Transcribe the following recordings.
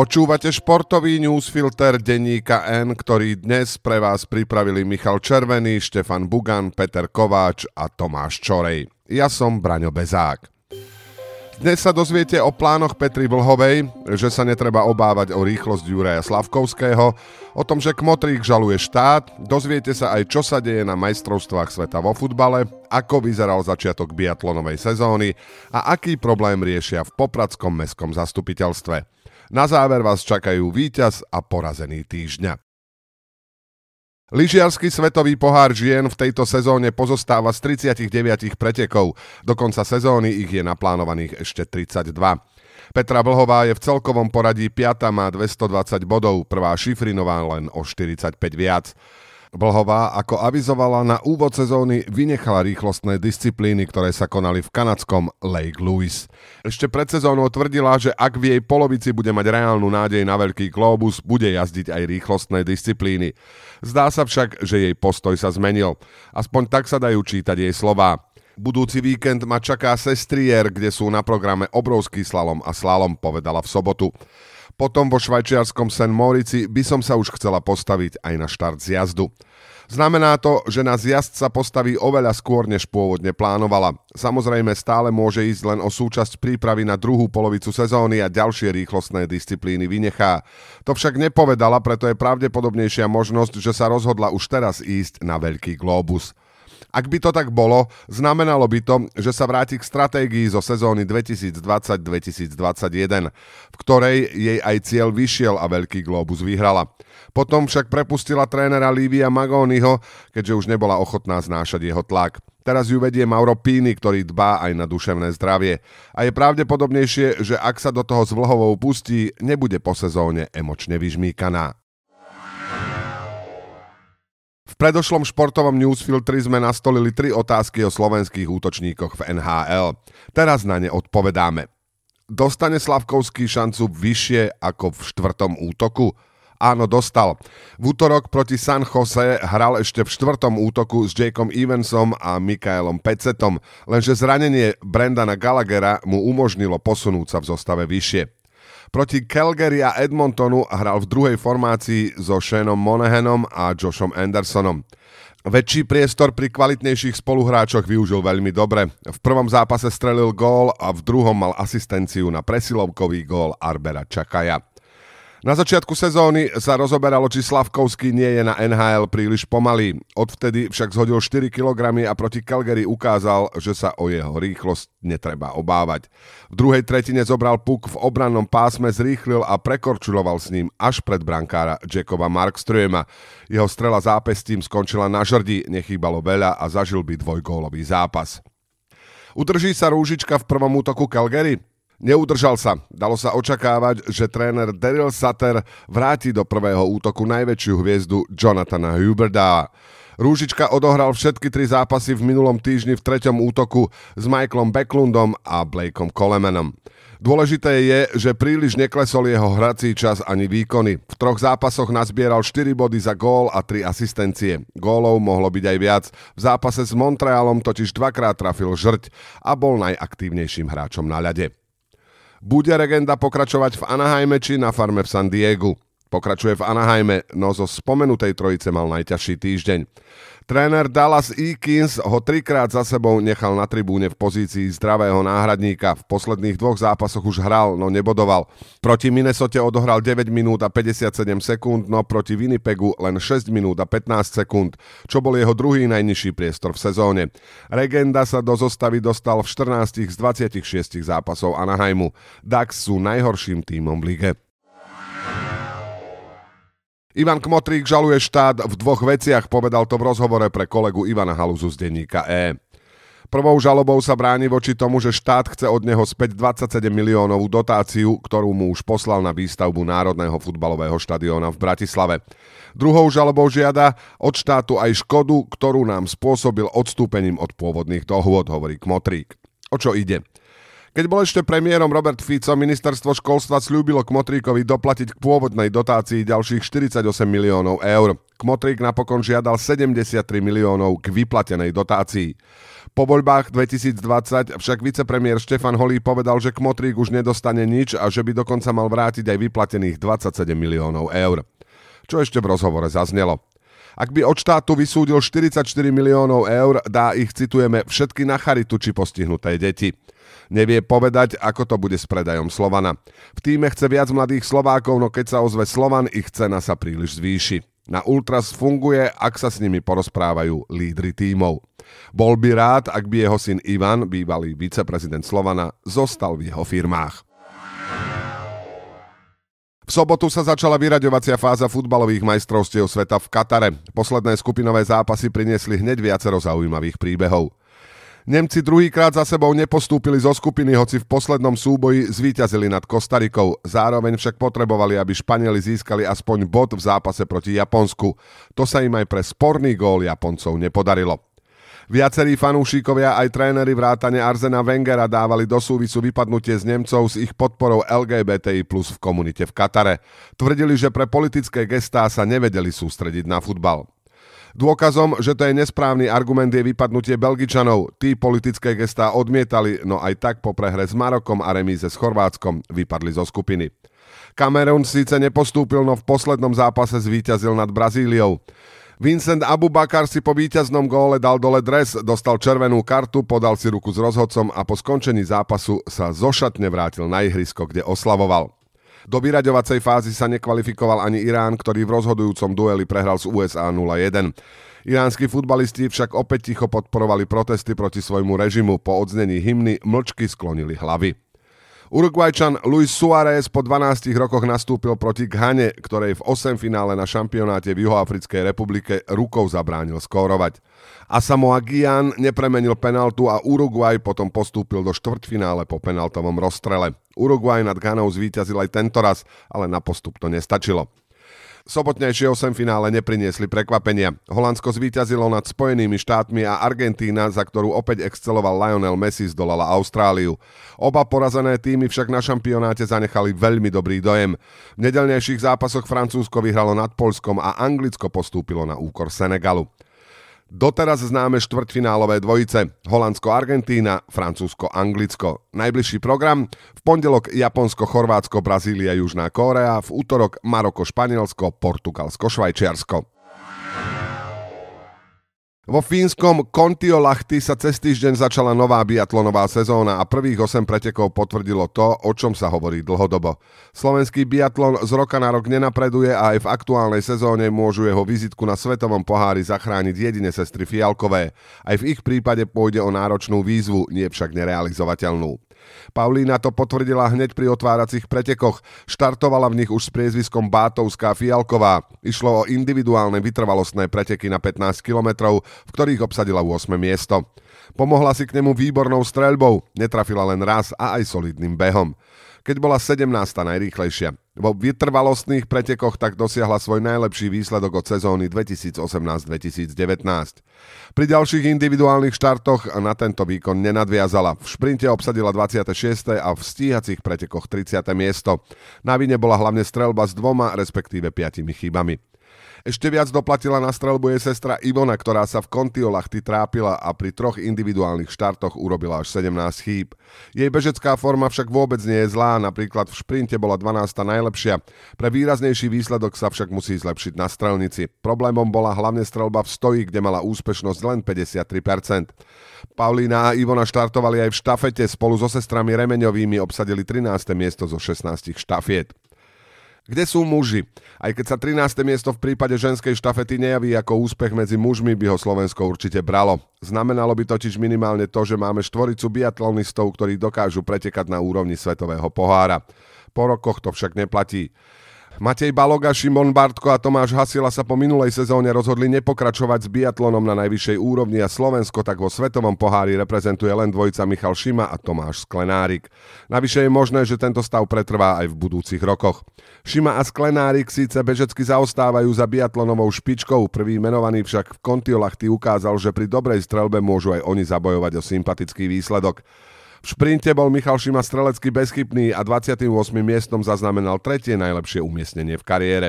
Počúvate športový newsfilter denníka N, ktorý dnes pre vás pripravili Michal Červený, Štefan Bugan, Peter Kováč a Tomáš Čorej. Ja som Braňo Bezák. Dnes sa dozviete o plánoch Petri Vlhovej, že sa netreba obávať o rýchlosť Juraja Slavkovského, o tom, že Kmotrík žaluje štát, dozviete sa aj, čo sa deje na majstrovstvách sveta vo futbale, ako vyzeral začiatok biatlonovej sezóny a aký problém riešia v Popradskom mestskom zastupiteľstve. Na záver vás čakajú víťaz a porazený týždňa. Lyžiarsky svetový pohár žien v tejto sezóne pozostáva z 39 pretekov. Do konca sezóny ich je naplánovaných ešte 32. Petra Vlhová je v celkovom poradí 5. má 220 bodov, prvá Šifrinová len o 45 viac. Vlhová, ako avizovala na úvod sezóny, vynechala rýchlostné disciplíny, ktoré sa konali v kanadskom Lake Louis. Ešte pred sezónou tvrdila, že ak v jej polovici bude mať reálnu nádej na veľký globus, bude jazdiť aj rýchlostné disciplíny. Zdá sa však, že jej postoj sa zmenil. Aspoň tak sa dajú čítať jej slová. Budúci víkend ma čaká Sestrier, kde sú na programe obrovský slalom a slalom, povedala v sobotu. Potom vo švajčiarskom St. Morici by som sa už chcela postaviť aj na štart z jazdu. Znamená to, že na zjazd sa postaví oveľa skôr, než pôvodne plánovala. Samozrejme stále môže ísť len o súčasť prípravy na druhú polovicu sezóny a ďalšie rýchlostné disciplíny vynechá. To však nepovedala, preto je pravdepodobnejšia možnosť, že sa rozhodla už teraz ísť na veľký globus. Ak by to tak bolo, znamenalo by to, že sa vráti k stratégii zo sezóny 2020-2021, v ktorej jej aj cieľ vyšiel a veľký globus vyhrala. Potom však prepustila trénera Lívia Magóniho, keďže už nebola ochotná znášať jeho tlak. Teraz ju vedie Mauro Píny, ktorý dbá aj na duševné zdravie. A je pravdepodobnejšie, že ak sa do toho s Vlhovou pustí, nebude po sezóne emočne vyžmíkaná. V predošlom športovom newsfiltri sme nastolili tri otázky o slovenských útočníkoch v NHL. Teraz na ne odpovedáme. Dostane Slavkovský šancu vyššie ako v štvrtom útoku? Áno, dostal. V útorok proti San Jose hral ešte v štvrtom útoku s Jakeom Evansom a Mikaelom Pecetom, lenže zranenie Brendana Gallaghera mu umožnilo posunúť sa v zostave vyššie. Proti Calgary a Edmontonu hral v druhej formácii so Shanom Monahanom a Joshom Andersonom. Väčší priestor pri kvalitnejších spoluhráčoch využil veľmi dobre. V prvom zápase strelil gól a v druhom mal asistenciu na presilovkový gól Arbera Čakaja. Na začiatku sezóny sa rozoberalo, či Slavkovský nie je na NHL príliš pomalý. Odvtedy však zhodil 4 kg a proti Calgary ukázal, že sa o jeho rýchlosť netreba obávať. V druhej tretine zobral puk v obrannom pásme, zrýchlil a prekorčuloval s ním až pred brankára Jacoba Markströma. Jeho strela zápestím skončila na žrdi, nechýbalo veľa a zažil by dvojgólový zápas. Udrží sa rúžička v prvom útoku Calgary? Neudržal sa. Dalo sa očakávať, že tréner Daryl Sutter vráti do prvého útoku najväčšiu hviezdu Jonathana Huberda. Rúžička odohral všetky tri zápasy v minulom týždni v treťom útoku s Michaelom Backlundom a Blakeom Colemanom. Dôležité je, že príliš neklesol jeho hrací čas ani výkony. V troch zápasoch nazbieral 4 body za gól a 3 asistencie. Gólov mohlo byť aj viac. V zápase s Montrealom totiž dvakrát trafil žrť a bol najaktívnejším hráčom na ľade. Bude legenda pokračovať v Anaheime či na farme v San Diegu? Pokračuje v Anaheime, no zo spomenutej trojice mal najťažší týždeň. Tréner Dallas Eakins ho trikrát za sebou nechal na tribúne v pozícii zdravého náhradníka. V posledných dvoch zápasoch už hral, no nebodoval. Proti Minnesota odohral 9 minút a 57 sekúnd, no proti Winnipegu len 6 minút a 15 sekúnd, čo bol jeho druhý najnižší priestor v sezóne. Regenda sa do zostavy dostal v 14 z 26 zápasov Anaheimu. Ducks sú najhorším tímom v lige. Ivan Kmotrík žaluje štát v dvoch veciach, povedal to v rozhovore pre kolegu Ivana Haluzu z denníka E. Prvou žalobou sa bráni voči tomu, že štát chce od neho späť 27 miliónovú dotáciu, ktorú mu už poslal na výstavbu Národného futbalového štadióna v Bratislave. Druhou žalobou žiada od štátu aj škodu, ktorú nám spôsobil odstúpením od pôvodných dohôd, hovorí Kmotrík. O čo ide? Keď bol ešte premiérom Robert Fico, ministerstvo školstva slúbilo Kmotríkovi doplatiť k pôvodnej dotácii ďalších 48 miliónov eur. Kmotrík napokon žiadal 73 miliónov k vyplatenej dotácii. Po voľbách 2020 však vicepremiér Štefan Holý povedal, že Kmotrík už nedostane nič a že by dokonca mal vrátiť aj vyplatených 27 miliónov eur. Čo ešte v rozhovore zaznelo. Ak by od štátu vysúdil 44 miliónov eur, dá ich, citujeme, všetky na charitu či postihnuté deti. Nevie povedať, ako to bude s predajom Slovana. V týme chce viac mladých Slovákov, no keď sa ozve Slovan, ich cena sa príliš zvýši. Na Ultras funguje, ak sa s nimi porozprávajú lídry tímov. Bol by rád, ak by jeho syn Ivan, bývalý viceprezident Slovana, zostal v jeho firmách. V sobotu sa začala vyraďovacia fáza futbalových majstrovstiev sveta v Katare. Posledné skupinové zápasy priniesli hneď viacero zaujímavých príbehov. Nemci druhýkrát za sebou nepostúpili zo skupiny, hoci v poslednom súboji zvíťazili nad Kostarikou. Zároveň však potrebovali, aby Španieli získali aspoň bod v zápase proti Japonsku. To sa im aj pre sporný gól Japoncov nepodarilo. Viacerí fanúšikovia aj tréneri vrátane Arzena Wengera dávali do súvisu vypadnutie z Nemcov s ich podporou LGBTI plus v komunite v Katare. Tvrdili, že pre politické gestá sa nevedeli sústrediť na futbal. Dôkazom, že to je nesprávny argument je vypadnutie Belgičanov. Tí politické gestá odmietali, no aj tak po prehre s Marokom a remíze s Chorvátskom vypadli zo skupiny. Kamerun síce nepostúpil, no v poslednom zápase zvíťazil nad Brazíliou. Vincent Abubakar si po víťaznom góle dal dole dres, dostal červenú kartu, podal si ruku s rozhodcom a po skončení zápasu sa zošatne vrátil na ihrisko, kde oslavoval. Do vyraďovacej fázy sa nekvalifikoval ani Irán, ktorý v rozhodujúcom dueli prehral z USA 0-1. Iránsky futbalisti však opäť ticho podporovali protesty proti svojmu režimu. Po odznení hymny mlčky sklonili hlavy. Uruguajčan Luis Suárez po 12 rokoch nastúpil proti Ghane, ktorej v 8 finále na šampionáte v Juhoafrickej republike rukou zabránil skórovať. A Samoa Gian nepremenil penaltu a Uruguay potom postúpil do štvrťfinále po penaltovom rozstrele. Uruguay nad Ghanou zvíťazil aj tento raz, ale na postup to nestačilo. Sobotnejšie 8 finále nepriniesli prekvapenia. Holandsko zvíťazilo nad Spojenými štátmi a Argentína, za ktorú opäť exceloval Lionel Messi, zdolala Austráliu. Oba porazené týmy však na šampionáte zanechali veľmi dobrý dojem. V nedelnejších zápasoch Francúzsko vyhralo nad Polskom a Anglicko postúpilo na úkor Senegalu. Doteraz známe štvrťfinálové dvojice Holandsko-Argentína, Francúzsko-Anglicko. Najbližší program v pondelok Japonsko, Chorvátsko, Brazília, Južná Kórea, v útorok Maroko, Španielsko, Portugalsko, Švajčiarsko. Vo fínskom Kontiolahti sa cez týždeň začala nová biatlonová sezóna a prvých 8 pretekov potvrdilo to, o čom sa hovorí dlhodobo. Slovenský biatlon z roka na rok nenapreduje a aj v aktuálnej sezóne môžu jeho vizitku na svetovom pohári zachrániť jedine sestry Fialkové. Aj v ich prípade pôjde o náročnú výzvu, nie však nerealizovateľnú. Paulína to potvrdila hneď pri otváracích pretekoch. Štartovala v nich už s priezviskom Bátovská Fialková. Išlo o individuálne vytrvalostné preteky na 15 kilometrov, v ktorých obsadila 8. miesto. Pomohla si k nemu výbornou streľbou, netrafila len raz a aj solidným behom keď bola 17. najrýchlejšia. Vo vytrvalostných pretekoch tak dosiahla svoj najlepší výsledok od sezóny 2018-2019. Pri ďalších individuálnych štartoch na tento výkon nenadviazala. V šprinte obsadila 26. a v stíhacích pretekoch 30. miesto. Na vine bola hlavne strelba s dvoma, respektíve piatimi chybami. Ešte viac doplatila na strelbu jej sestra Ivona, ktorá sa v Kontiolachty trápila a pri troch individuálnych štartoch urobila až 17 chýb. Jej bežecká forma však vôbec nie je zlá, napríklad v šprinte bola 12. najlepšia. Pre výraznejší výsledok sa však musí zlepšiť na strelnici. Problémom bola hlavne strelba v stoji, kde mala úspešnosť len 53%. Paulína a Ivona štartovali aj v štafete, spolu so sestrami Remeňovými obsadili 13. miesto zo 16 štafiet. Kde sú muži? Aj keď sa 13. miesto v prípade ženskej štafety nejaví ako úspech medzi mužmi, by ho Slovensko určite bralo. Znamenalo by totiž minimálne to, že máme štvoricu biatlonistov, ktorí dokážu pretekať na úrovni svetového pohára. Po rokoch to však neplatí. Matej Baloga, Šimon Bartko a Tomáš Hasila sa po minulej sezóne rozhodli nepokračovať s biatlonom na najvyššej úrovni a Slovensko tak vo svetovom pohári reprezentuje len dvojica Michal Šima a Tomáš Sklenárik. Navyše je možné, že tento stav pretrvá aj v budúcich rokoch. Šima a Sklenárik síce bežecky zaostávajú za biatlonovou špičkou, prvý menovaný však v Kontiolachty ukázal, že pri dobrej strelbe môžu aj oni zabojovať o sympatický výsledok. V šprinte bol Michal Šima strelecky bezchybný a 28. miestom zaznamenal tretie najlepšie umiestnenie v kariére.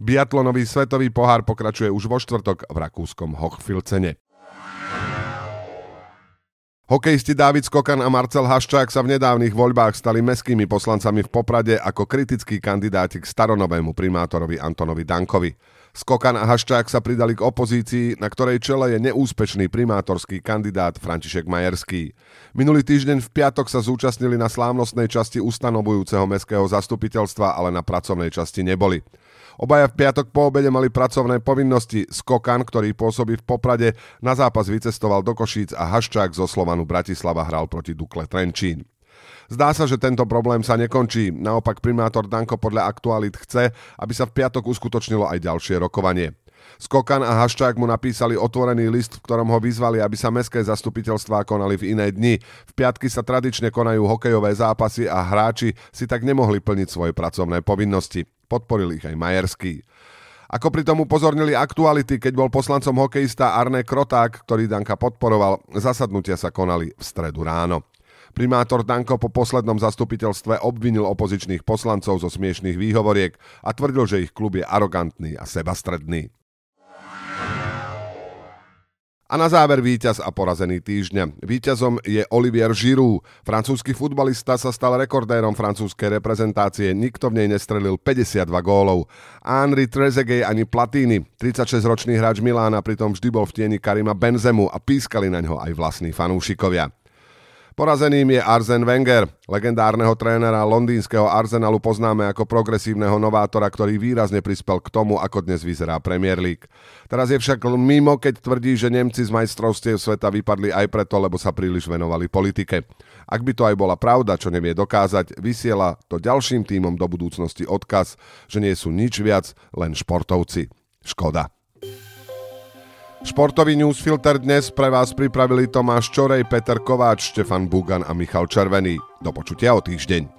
Biatlonový svetový pohár pokračuje už vo štvrtok v rakúskom Hochfilcene. Hokejisti Dávid Skokan a Marcel Haščák sa v nedávnych voľbách stali meskými poslancami v Poprade ako kritickí kandidáti k staronovému primátorovi Antonovi Dankovi. Skokan a Haščák sa pridali k opozícii, na ktorej čele je neúspešný primátorský kandidát František Majerský. Minulý týždeň v piatok sa zúčastnili na slávnostnej časti ustanovujúceho mestského zastupiteľstva, ale na pracovnej časti neboli. Obaja v piatok po obede mali pracovné povinnosti. Skokan, ktorý pôsobí v Poprade, na zápas vycestoval do Košíc a Haščák zo Slovanu Bratislava hral proti Dukle Trenčín. Zdá sa, že tento problém sa nekončí. Naopak primátor Danko podľa aktualit chce, aby sa v piatok uskutočnilo aj ďalšie rokovanie. Skokan a Haščák mu napísali otvorený list, v ktorom ho vyzvali, aby sa mestské zastupiteľstvá konali v iné dni. V piatky sa tradične konajú hokejové zápasy a hráči si tak nemohli plniť svoje pracovné povinnosti. Podporil ich aj Majerský. Ako pri tom upozornili aktuality, keď bol poslancom hokejista Arne Kroták, ktorý Danka podporoval, zasadnutia sa konali v stredu ráno. Primátor Danko po poslednom zastupiteľstve obvinil opozičných poslancov zo smiešných výhovoriek a tvrdil, že ich klub je arogantný a sebastredný. A na záver víťaz a porazený týždňa. Víťazom je Olivier Giroud. Francúzsky futbalista sa stal rekordérom francúzskej reprezentácie. Nikto v nej nestrelil 52 gólov. Henri Trezeguet ani Platini, 36-ročný hráč Milána, pritom vždy bol v tieni Karima Benzemu a pískali na ňo aj vlastní fanúšikovia. Porazeným je Arzen Wenger. Legendárneho trénera londýnskeho Arsenalu poznáme ako progresívneho novátora, ktorý výrazne prispel k tomu, ako dnes vyzerá Premier League. Teraz je však mimo, keď tvrdí, že Nemci z majstrovstiev sveta vypadli aj preto, lebo sa príliš venovali politike. Ak by to aj bola pravda, čo nevie dokázať, vysiela to ďalším týmom do budúcnosti odkaz, že nie sú nič viac, len športovci. Škoda. Športový newsfilter dnes pre vás pripravili Tomáš Čorej, Peter Kováč, Štefan Bugan a Michal Červený. Do počutia o týždeň.